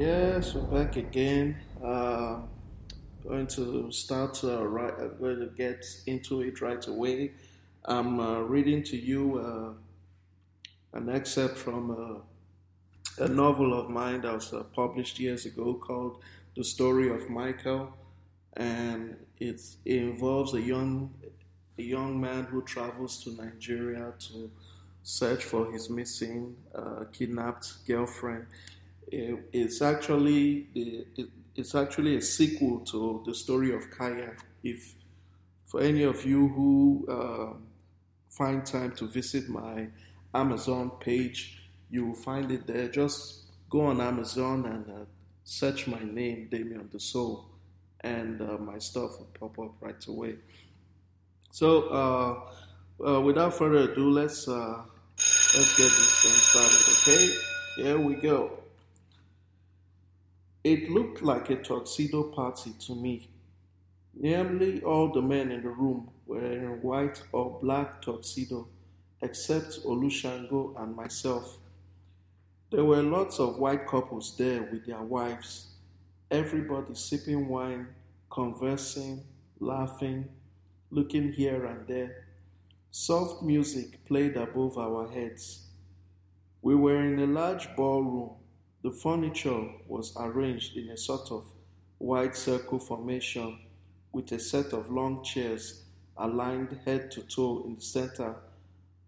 Yes, we're back again. Uh, going to start uh, right. I'm going to get into it right away. I'm uh, reading to you uh, an excerpt from uh, a novel of mine that was uh, published years ago called "The Story of Michael," and it involves a young a young man who travels to Nigeria to search for his missing, kidnapped girlfriend it's actually it's actually a sequel to the story of Kaya. If for any of you who uh, find time to visit my Amazon page, you will find it there. Just go on Amazon and uh, search my name, Damien the Soul, and uh, my stuff will pop up right away. So, uh, uh, without further ado, let's uh, let's get this thing started. Okay, here we go. It looked like a tuxedo party to me. Nearly all the men in the room were in white or black tuxedo, except Olu Shango and myself. There were lots of white couples there with their wives, everybody sipping wine, conversing, laughing, looking here and there. Soft music played above our heads. We were in a large ballroom the furniture was arranged in a sort of wide circle formation with a set of long chairs aligned head to toe in the center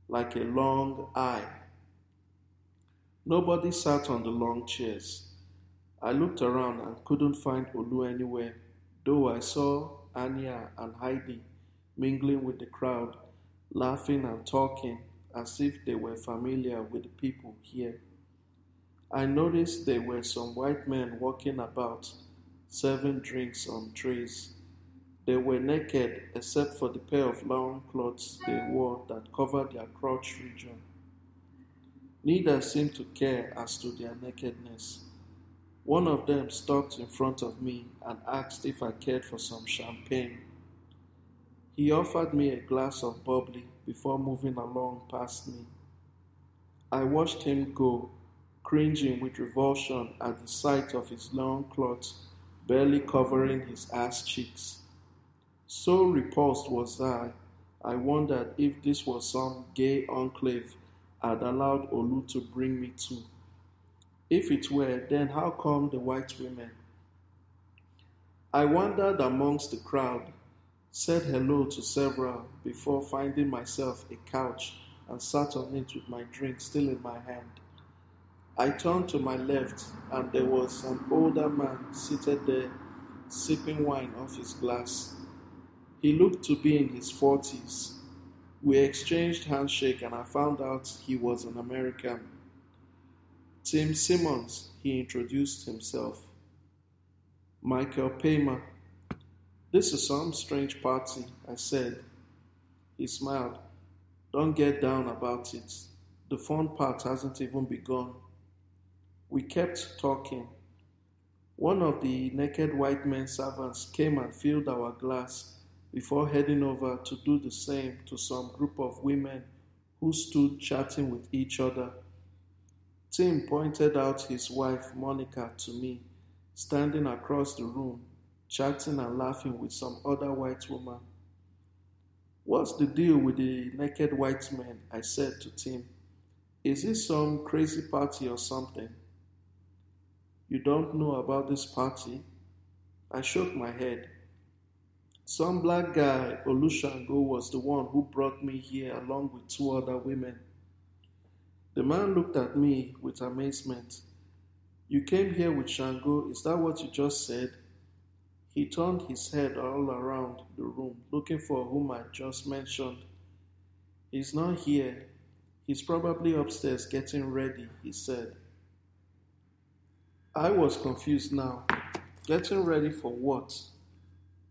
like a long eye. Nobody sat on the long chairs. I looked around and couldn't find Olu anywhere, though I saw Anya and Heidi mingling with the crowd, laughing and talking as if they were familiar with the people here. I noticed there were some white men walking about, serving drinks on trays. They were naked except for the pair of long clothes they wore that covered their crotch region. Neither seemed to care as to their nakedness. One of them stopped in front of me and asked if I cared for some champagne. He offered me a glass of bubbly before moving along past me. I watched him go cringing with revulsion at the sight of his long clothes barely covering his ass cheeks. So repulsed was I, I wondered if this was some gay enclave I'd allowed Olu to bring me to. If it were, then how come the white women? I wandered amongst the crowd, said hello to several before finding myself a couch and sat on it with my drink still in my hand. I turned to my left, and there was an older man seated there, sipping wine off his glass. He looked to be in his forties. We exchanged handshake, and I found out he was an American. Tim Simmons, he introduced himself. Michael Paymer. This is some strange party, I said. He smiled. Don't get down about it. The fun part hasn't even begun. We kept talking. One of the naked white men servants came and filled our glass before heading over to do the same to some group of women who stood chatting with each other. Tim pointed out his wife, Monica, to me, standing across the room, chatting and laughing with some other white woman. What's the deal with the naked white men? I said to Tim. Is this some crazy party or something? You don't know about this party? I shook my head. Some black guy, Olu Shango, was the one who brought me here along with two other women. The man looked at me with amazement. You came here with Shango, is that what you just said? He turned his head all around the room, looking for whom I just mentioned. He's not here. He's probably upstairs getting ready, he said. I was confused now. Getting ready for what?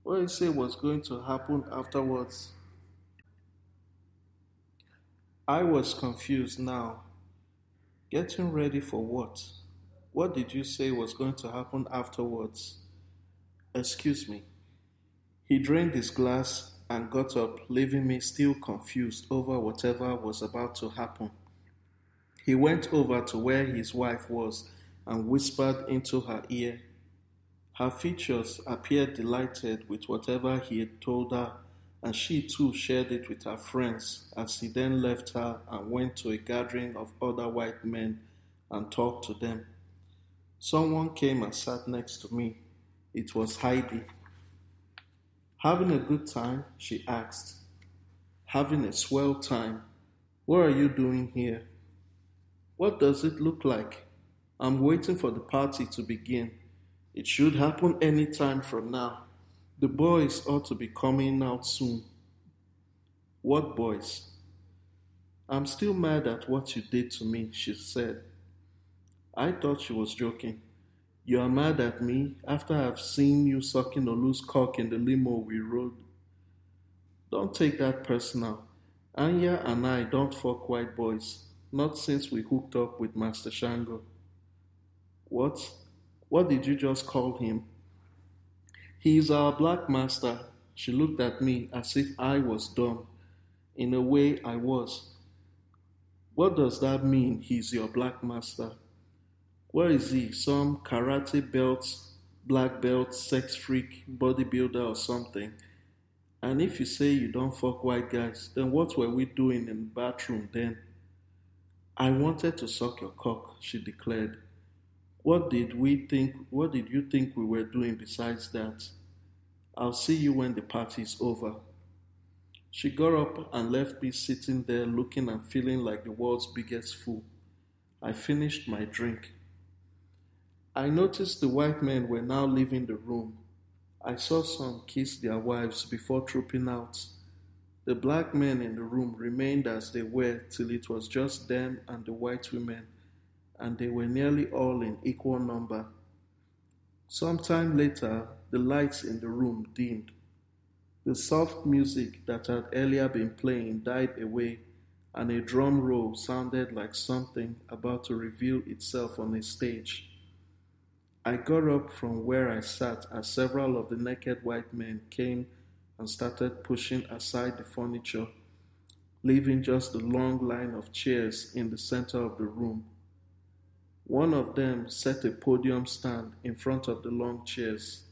What did he say was going to happen afterwards? I was confused now. Getting ready for what? What did you say was going to happen afterwards? Excuse me. He drained his glass and got up, leaving me still confused over whatever was about to happen. He went over to where his wife was and whispered into her ear. Her features appeared delighted with whatever he had told her, and she too shared it with her friends as he then left her and went to a gathering of other white men and talked to them. Someone came and sat next to me. It was Heidi. Having a good time? she asked. Having a swell time. What are you doing here? What does it look like? I'm waiting for the party to begin. It should happen any time from now. The boys ought to be coming out soon. What boys? I'm still mad at what you did to me, she said. I thought she was joking. You are mad at me after I've seen you sucking a loose cock in the limo we rode. Don't take that personal. Anya and I don't fuck white boys, not since we hooked up with Master Shango. What? What did you just call him? He's our black master. She looked at me as if I was dumb. In a way, I was. What does that mean, he's your black master? Where is he? Some karate belt, black belt, sex freak, bodybuilder or something? And if you say you don't fuck white guys, then what were we doing in the bathroom then? I wanted to suck your cock, she declared. What did we think what did you think we were doing besides that? I'll see you when the party's over. She got up and left me sitting there looking and feeling like the world's biggest fool. I finished my drink. I noticed the white men were now leaving the room. I saw some kiss their wives before trooping out. The black men in the room remained as they were till it was just them and the white women, and they were nearly all in equal number. Some time later, the lights in the room dimmed. The soft music that had earlier been playing died away, and a drum roll sounded like something about to reveal itself on a stage. I got up from where I sat as several of the naked white men came and started pushing aside the furniture, leaving just a long line of chairs in the center of the room. One of them set a podium stand in front of the long chairs.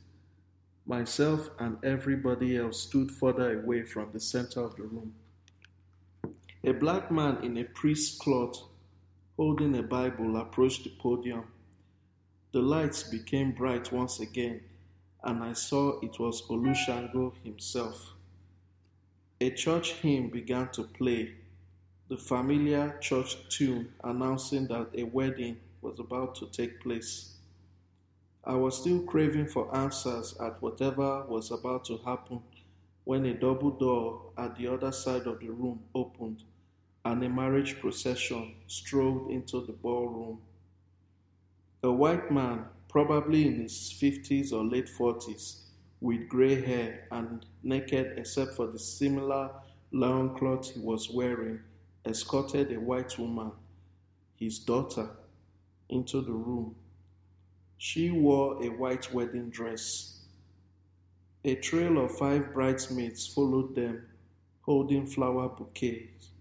Myself and everybody else stood further away from the center of the room. A black man in a priest's cloth holding a Bible approached the podium the lights became bright once again, and I saw it was Olu Shango himself. A church hymn began to play, the familiar church tune announcing that a wedding was about to take place. I was still craving for answers at whatever was about to happen when a double door at the other side of the room opened and a marriage procession strolled into the ballroom. A white man, probably in his 50s or late 40s, with gray hair and naked except for the similar loincloth he was wearing, escorted a white woman, his daughter, into the room. She wore a white wedding dress. A trail of five bridesmaids followed them, holding flower bouquets.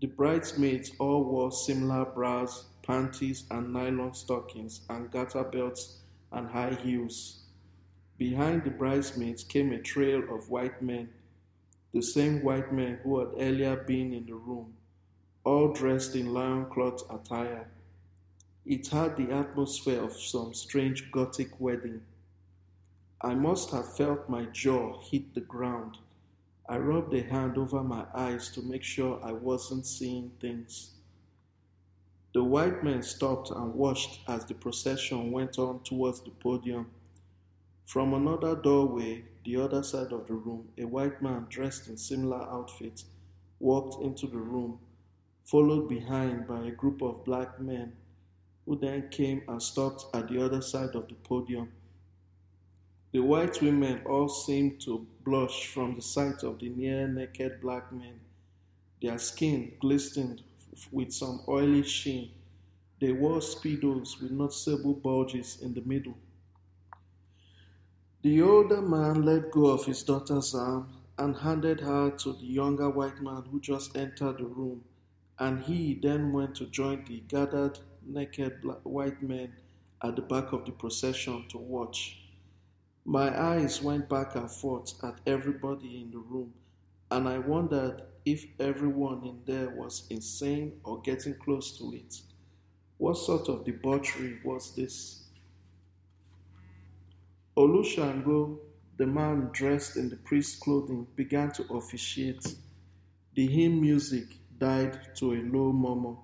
The bridesmaids all wore similar bras panties and nylon stockings and garter belts and high heels. Behind the bridesmaids came a trail of white men, the same white men who had earlier been in the room, all dressed in loincloth attire. It had the atmosphere of some strange Gothic wedding. I must have felt my jaw hit the ground. I rubbed a hand over my eyes to make sure I wasn't seeing things. The white men stopped and watched as the procession went on towards the podium. From another doorway, the other side of the room, a white man dressed in similar outfit walked into the room, followed behind by a group of black men who then came and stopped at the other side of the podium. The white women all seemed to blush from the sight of the near naked black men. Their skin glistened with some oily sheen. They wore speedos with noticeable bulges in the middle. The older man let go of his daughter's arm and handed her to the younger white man who just entered the room, and he then went to join the gathered naked black, white men at the back of the procession to watch. My eyes went back and forth at everybody in the room, and I wondered if everyone in there was insane or getting close to it. What sort of debauchery was this? Olu Shango, the man dressed in the priest's clothing, began to officiate. The hymn music died to a low murmur.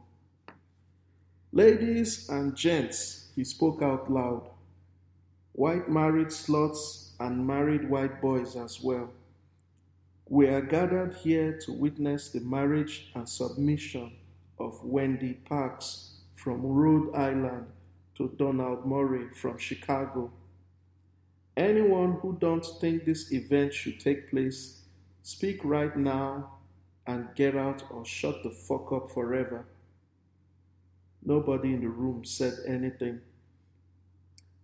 Ladies and gents, he spoke out loud. White married sluts and married white boys as well. We are gathered here to witness the marriage and submission of Wendy Parks from Rhode Island to Donald Murray from Chicago. Anyone who don't think this event should take place, speak right now and get out or shut the fuck up forever. Nobody in the room said anything.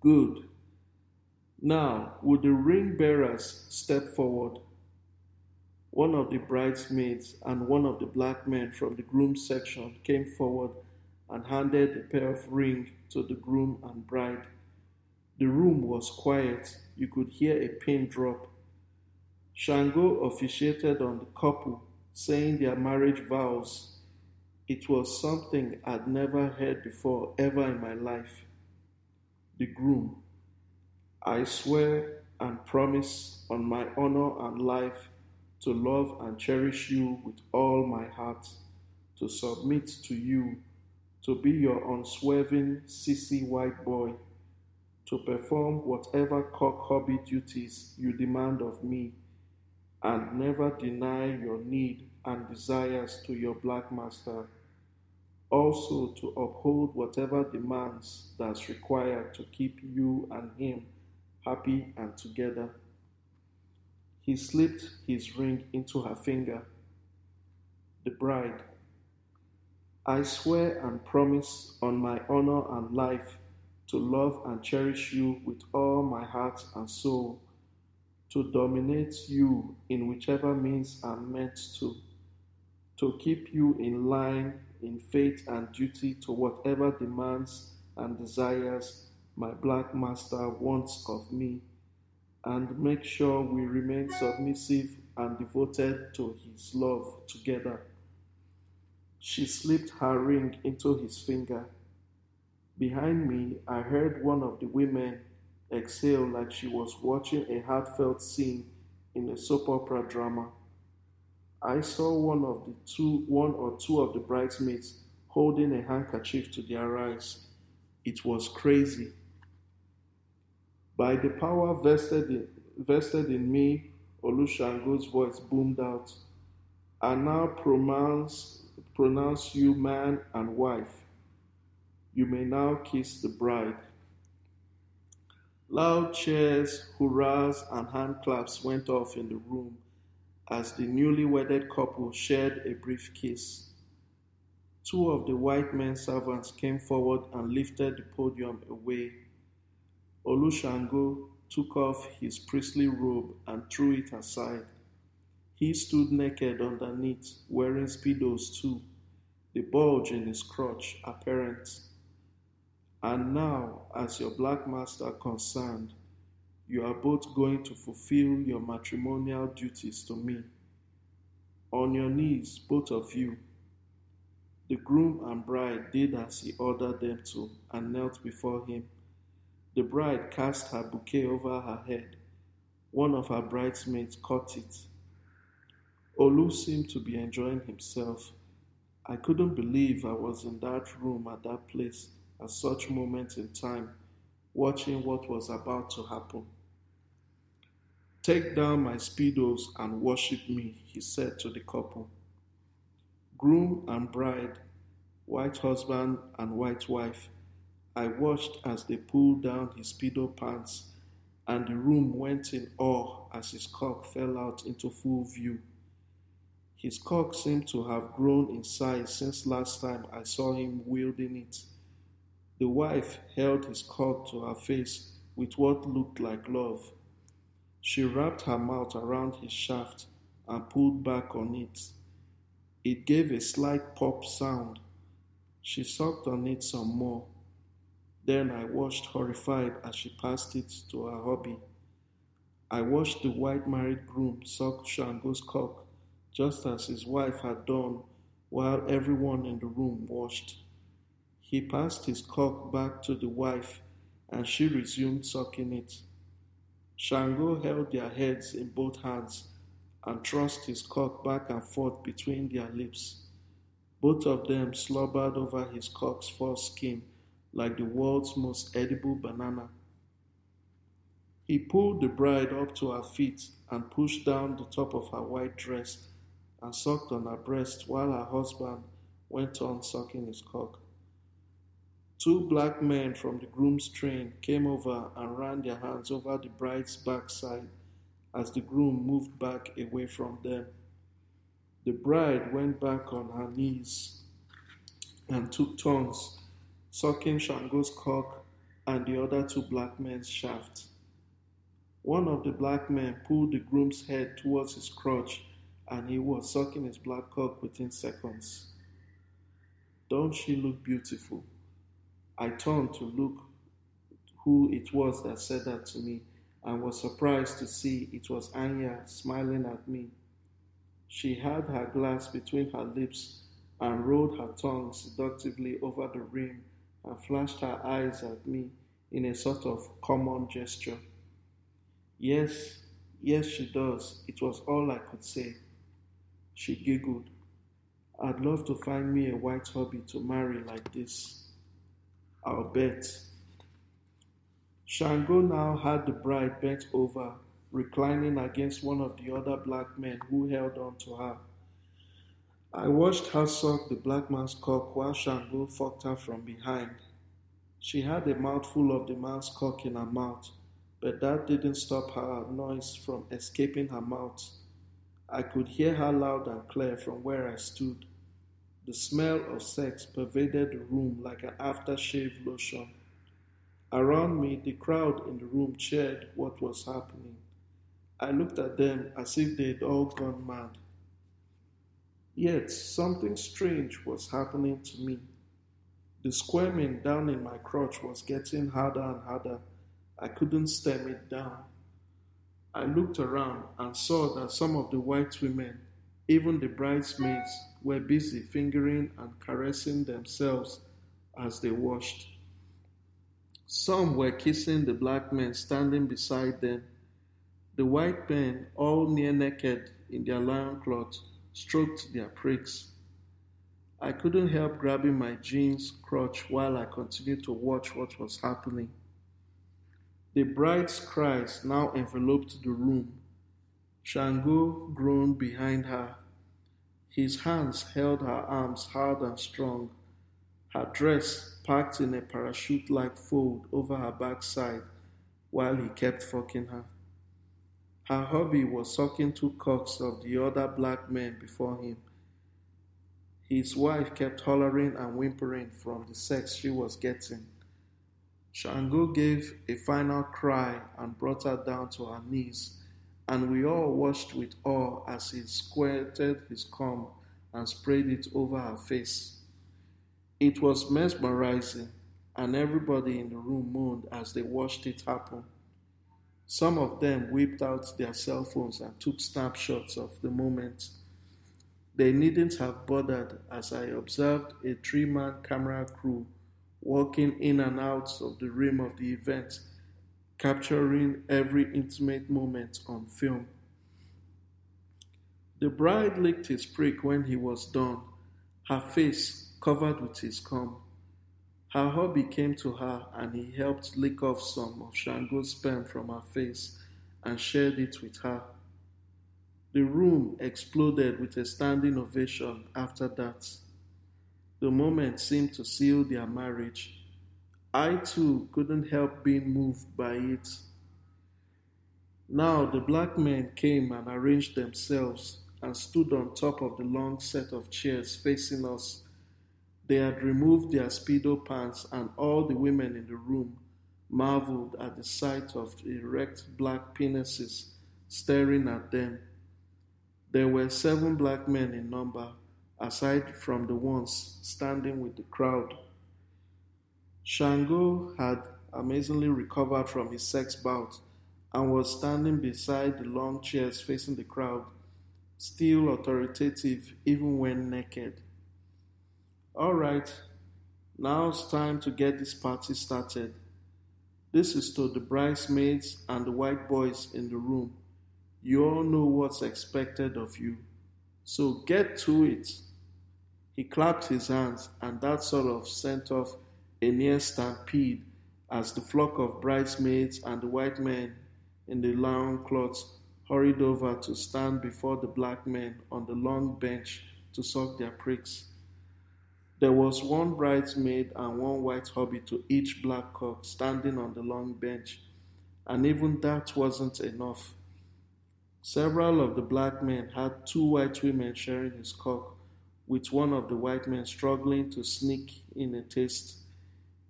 Good. Now, would the ring bearers step forward? One of the bridesmaids and one of the black men from the groom section came forward and handed a pair of rings to the groom and bride. The room was quiet. You could hear a pin drop. Shango officiated on the couple, saying their marriage vows it was something I'd never heard before, ever in my life. The groom. I swear and promise on my honor and life to love and cherish you with all my heart, to submit to you, to be your unswerving sissy white boy, to perform whatever cock hobby duties you demand of me, and never deny your need and desires to your black master also to uphold whatever demands that's required to keep you and him happy and together. He slipped his ring into her finger. The bride, I swear and promise on my honor and life to love and cherish you with all my heart and soul, to dominate you in whichever means I'm meant to, to keep you in line in faith and duty to whatever demands and desires my black master wants of me, and make sure we remain submissive and devoted to his love together. She slipped her ring into his finger. Behind me, I heard one of the women exhale like she was watching a heartfelt scene in a soap opera drama. I saw one of the two, one or two of the bridesmaids holding a handkerchief to their eyes. It was crazy. By the power vested in, vested in me, Olu Shango's voice boomed out. I now pronounce, pronounce you man and wife. You may now kiss the bride. Loud cheers, hurrahs, and hand claps went off in the room as the newly wedded couple shared a brief kiss. Two of the white men servants came forward and lifted the podium away. Olu Shango took off his priestly robe and threw it aside. He stood naked underneath, wearing speedos too, the bulge in his crotch apparent. And now, as your black master concerned, you are both going to fulfill your matrimonial duties to me. On your knees, both of you. The groom and bride did as he ordered them to and knelt before him. The bride cast her bouquet over her head. One of her bridesmaids caught it. Olu seemed to be enjoying himself. I couldn't believe I was in that room at that place at such moment in time, watching what was about to happen. Take down my speedos and worship me, he said to the couple. Groom and bride, white husband and white wife, I watched as they pulled down his speedo pants, and the room went in awe as his cock fell out into full view. His cock seemed to have grown in size since last time I saw him wielding it. The wife held his cock to her face with what looked like love. She wrapped her mouth around his shaft and pulled back on it. It gave a slight pop sound. She sucked on it some more. Then I watched horrified as she passed it to her hubby. I watched the white married groom suck Shango's cock just as his wife had done while everyone in the room watched. He passed his cock back to the wife and she resumed sucking it. Shango held their heads in both hands and thrust his cock back and forth between their lips. Both of them slobbered over his cock's foreskin like the world's most edible banana. He pulled the bride up to her feet and pushed down the top of her white dress and sucked on her breast while her husband went on sucking his cock. Two black men from the groom's train came over and ran their hands over the bride's backside as the groom moved back away from them. The bride went back on her knees and took turns, sucking Shango's cock and the other two black men's shaft. One of the black men pulled the groom's head towards his crotch and he was sucking his black cock within seconds. Don't she look beautiful? I turned to look who it was that said that to me and was surprised to see it was Anya smiling at me. She had her glass between her lips and rolled her tongue seductively over the rim and flashed her eyes at me in a sort of common gesture. Yes, yes, she does. It was all I could say. She giggled. I'd love to find me a white hubby to marry like this. I'll bet. Shango now had the bride bent over, reclining against one of the other black men who held on to her. I watched her suck the black man's cock while Shango fucked her from behind. She had a mouthful of the man's cock in her mouth, but that didn't stop her noise from escaping her mouth. I could hear her loud and clear from where I stood. The smell of sex pervaded the room like an aftershave lotion. Around me, the crowd in the room cheered what was happening. I looked at them as if they'd all gone mad. Yet something strange was happening to me. The squirming down in my crotch was getting harder and harder. I couldn't stem it down. I looked around and saw that some of the white women, even the bridesmaids, were busy fingering and caressing themselves as they washed. Some were kissing the black men standing beside them. The white men, all near naked in their loin loincloth, stroked their pricks. I couldn't help grabbing my jeans crotch while I continued to watch what was happening. The bride's cries now enveloped the room. Shango groaned behind her. His hands held her arms hard and strong her dress packed in a parachute like fold over her backside while he kept fucking her. Her hubby was sucking two cocks of the other black men before him. His wife kept hollering and whimpering from the sex she was getting. Shango gave a final cry and brought her down to her knees, and we all watched with awe as he squirted his comb and sprayed it over her face. It was mesmerizing, and everybody in the room moaned as they watched it happen. Some of them whipped out their cell phones and took snapshots of the moment. They needn't have bothered as I observed a three man camera crew walking in and out of the rim of the event, capturing every intimate moment on film. The bride licked his prick when he was done, her face covered with his cum. Her hubby came to her and he helped lick off some of Shango's sperm from her face and shared it with her. The room exploded with a standing ovation after that. The moment seemed to seal their marriage. I too couldn't help being moved by it. Now the black men came and arranged themselves and stood on top of the long set of chairs facing us. They had removed their speedo pants, and all the women in the room marveled at the sight of erect black penises staring at them. There were seven black men in number, aside from the ones standing with the crowd. Shango had amazingly recovered from his sex bout and was standing beside the long chairs facing the crowd, still authoritative even when naked. All right, now it's time to get this party started. This is to the bridesmaids and the white boys in the room. You all know what's expected of you. So get to it. He clapped his hands, and that sort of sent off a near stampede as the flock of bridesmaids and the white men in the long cloths hurried over to stand before the black men on the long bench to suck their pricks. There was one bridesmaid and one white hobby to each black cock standing on the long bench, and even that wasn't enough. Several of the black men had two white women sharing his cock, with one of the white men struggling to sneak in a taste.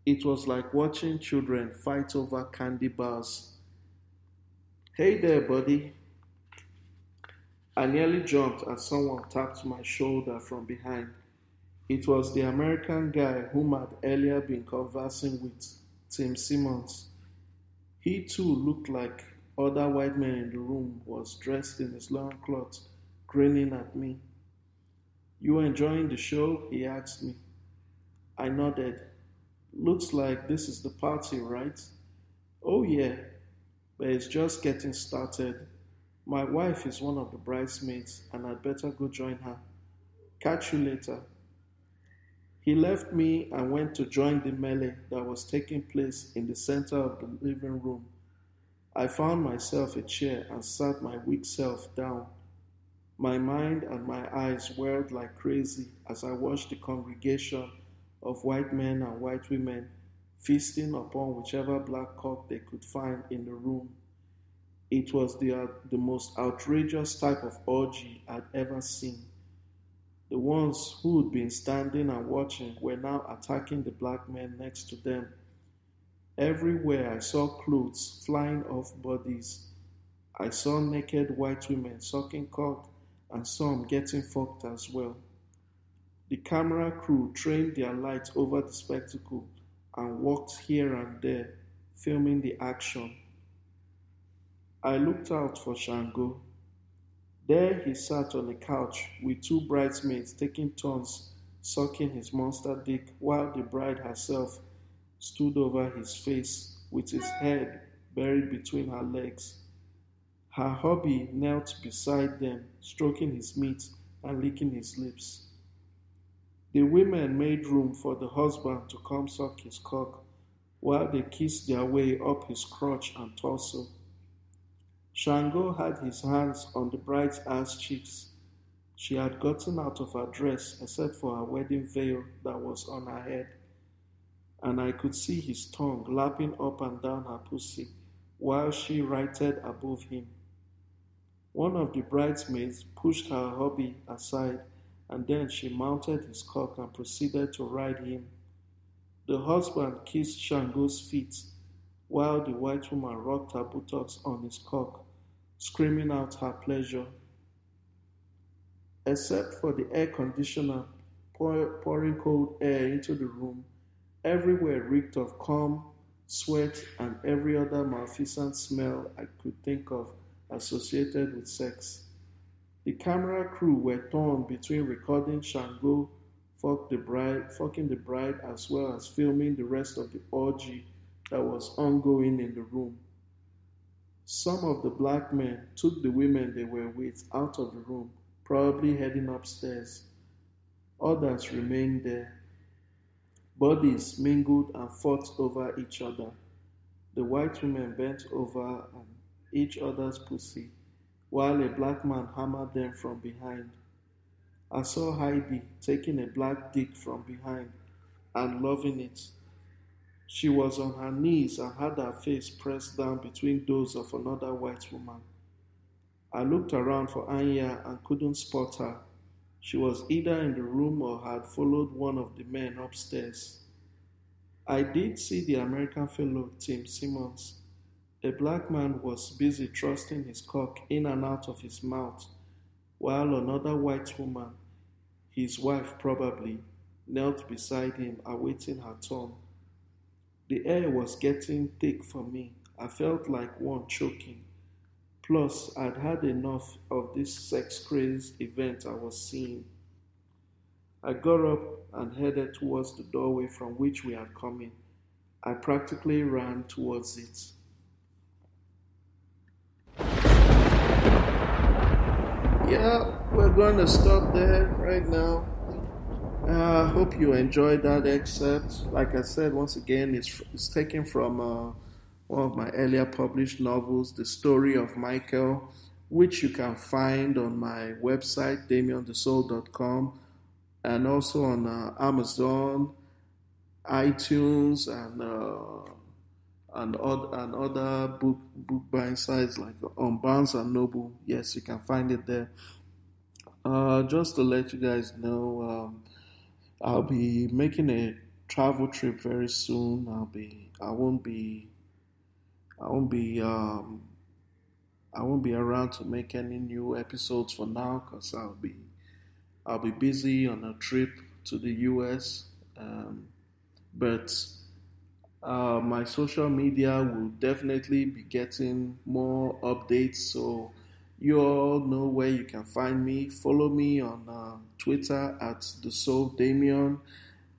It was like watching children fight over candy bars. Hey there, buddy. I nearly jumped as someone tapped my shoulder from behind. It was the American guy whom I'd earlier been conversing with, Tim Simmons. He too looked like other white men in the room, was dressed in his long clothes, grinning at me. You enjoying the show? he asked me. I nodded. Looks like this is the party, right? Oh, yeah, but it's just getting started. My wife is one of the bridesmaids, and I'd better go join her. Catch you later. He left me and went to join the melee that was taking place in the center of the living room. I found myself a chair and sat my weak self down. My mind and my eyes whirled like crazy as I watched the congregation of white men and white women feasting upon whichever black cock they could find in the room. It was the, uh, the most outrageous type of orgy I'd ever seen. The ones who'd been standing and watching were now attacking the black men next to them. Everywhere I saw clothes flying off bodies. I saw naked white women sucking cock and some getting fucked as well. The camera crew trained their lights over the spectacle and walked here and there, filming the action. I looked out for Shango. There he sat on a couch with two bridesmaids taking turns sucking his monster dick while the bride herself stood over his face with his head buried between her legs. Her hubby knelt beside them, stroking his meat and licking his lips. The women made room for the husband to come suck his cock while they kissed their way up his crotch and torso. Shango had his hands on the bride's ass cheeks. She had gotten out of her dress except for her wedding veil that was on her head, and I could see his tongue lapping up and down her pussy while she righted above him. One of the bridesmaids pushed her hubby aside, and then she mounted his cock and proceeded to ride him. The husband kissed Shango's feet while the white woman rocked her buttocks on his cock, screaming out her pleasure. Except for the air conditioner pour, pouring cold air into the room, everywhere reeked of cum, sweat, and every other malfeasant smell I could think of associated with sex. The camera crew were torn between recording Shango fuck the bride, fucking the bride as well as filming the rest of the orgy that was ongoing in the room. Some of the black men took the women they were with out of the room, probably heading upstairs. Others remained there. Bodies mingled and fought over each other. The white women bent over each other's pussy, while a black man hammered them from behind. I saw Heidi taking a black dick from behind and loving it. She was on her knees and had her face pressed down between those of another white woman. I looked around for Anya and couldn't spot her. She was either in the room or had followed one of the men upstairs. I did see the American fellow, Tim Simmons. A black man was busy thrusting his cock in and out of his mouth, while another white woman, his wife probably, knelt beside him awaiting her turn. The air was getting thick for me. I felt like one choking. Plus, I'd had enough of this sex crazed event I was seeing. I got up and headed towards the doorway from which we had come in. I practically ran towards it. Yeah, we're going to stop there right now. I uh, hope you enjoyed that excerpt. Like I said, once again, it's, it's taken from uh, one of my earlier published novels, The Story of Michael, which you can find on my website, damienthesoul.com, and also on uh, Amazon, iTunes, and uh, and, other, and other book book buying sites like on Barnes and Noble. Yes, you can find it there. Uh, just to let you guys know, um, I'll be making a travel trip very soon. I'll be I won't be I won't be um, I won't be around to make any new episodes for now because I'll be I'll be busy on a trip to the US. Um, but uh, my social media will definitely be getting more updates. So you all know where you can find me. Follow me on uh, Twitter at the Soul Damien.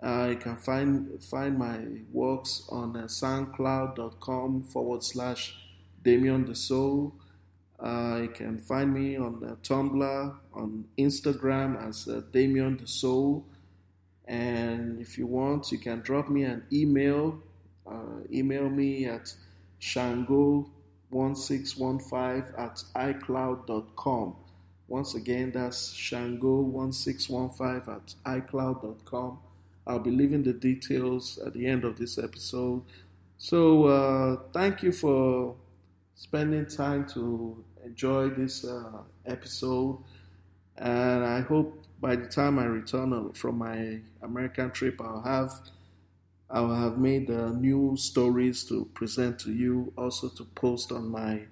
Uh, you can find find my works on uh, SoundCloud.com forward slash Damien the Soul. Uh, you can find me on uh, Tumblr, on Instagram as uh, Damien the Soul. And if you want, you can drop me an email. Uh, email me at shango1615 at icloud.com. Once again, that's shango1615 at icloud.com. I'll be leaving the details at the end of this episode. So, uh, thank you for spending time to enjoy this uh, episode. And I hope by the time I return from my American trip, I'll have I'll have made uh, new stories to present to you, also to post on my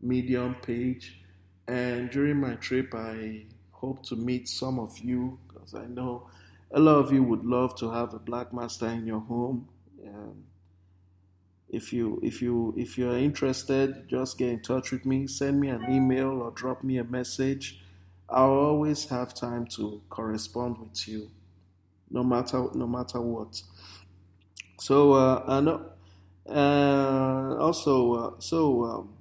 Medium page. And during my trip, I hope to meet some of you because I know a lot of you would love to have a black master in your home. Um, if you if you if you're interested, just get in touch with me. Send me an email or drop me a message. I'll always have time to correspond with you, no matter no matter what. So uh, and uh, also uh, so um,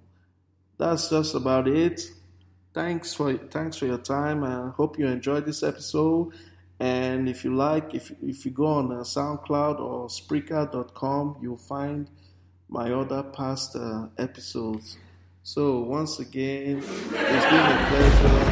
that's just about it. Thanks for thanks for your time. I hope you enjoyed this episode. And if you like, if if you go on SoundCloud or Spreaker.com, you'll find my other past episodes. So once again, it's been a